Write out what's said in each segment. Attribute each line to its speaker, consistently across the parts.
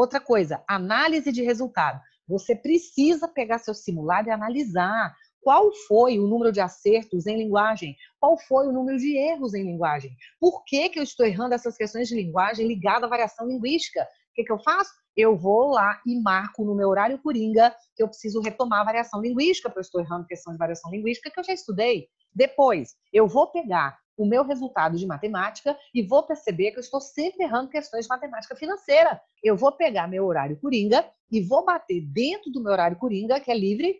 Speaker 1: Outra coisa, análise de resultado. Você precisa pegar seu simulado e analisar qual foi o número de acertos em linguagem, qual foi o número de erros em linguagem, por que, que eu estou errando essas questões de linguagem ligadas à variação linguística. O que, que eu faço? Eu vou lá e marco no meu horário coringa que eu preciso retomar a variação linguística, porque eu estou errando questão de variação linguística que eu já estudei. Depois, eu vou pegar o meu resultado de matemática e vou perceber que eu estou sempre errando questões de matemática financeira. Eu vou pegar meu horário coringa e vou bater dentro do meu horário coringa, que é livre,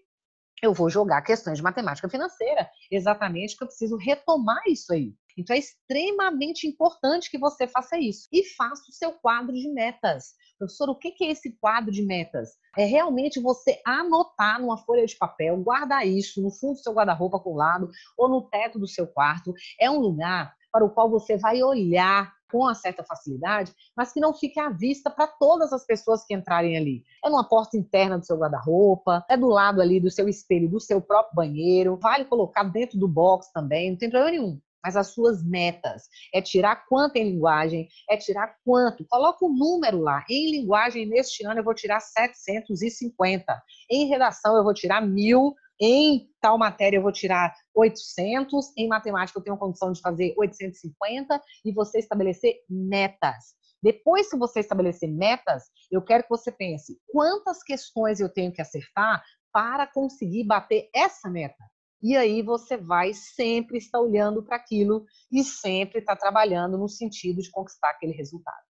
Speaker 1: eu vou jogar questões de matemática financeira, exatamente que eu preciso retomar isso aí. Então é extremamente importante que você faça isso e faça o seu quadro de metas. Professor, o que é esse quadro de metas? É realmente você anotar numa folha de papel, guardar isso no fundo do seu guarda-roupa colado ou no teto do seu quarto. É um lugar para o qual você vai olhar com uma certa facilidade, mas que não fique à vista para todas as pessoas que entrarem ali. É numa porta interna do seu guarda-roupa, é do lado ali do seu espelho, do seu próprio banheiro, vale colocar dentro do box também, não tem problema nenhum mas as suas metas. É tirar quanto em linguagem, é tirar quanto. Coloca o um número lá. Em linguagem, neste ano, eu vou tirar 750. Em redação, eu vou tirar mil. Em tal matéria, eu vou tirar 800. Em matemática, eu tenho condição de fazer 850. E você estabelecer metas. Depois que você estabelecer metas, eu quero que você pense quantas questões eu tenho que acertar para conseguir bater essa meta. E aí você vai sempre estar olhando para aquilo e sempre estar trabalhando no sentido de conquistar aquele resultado.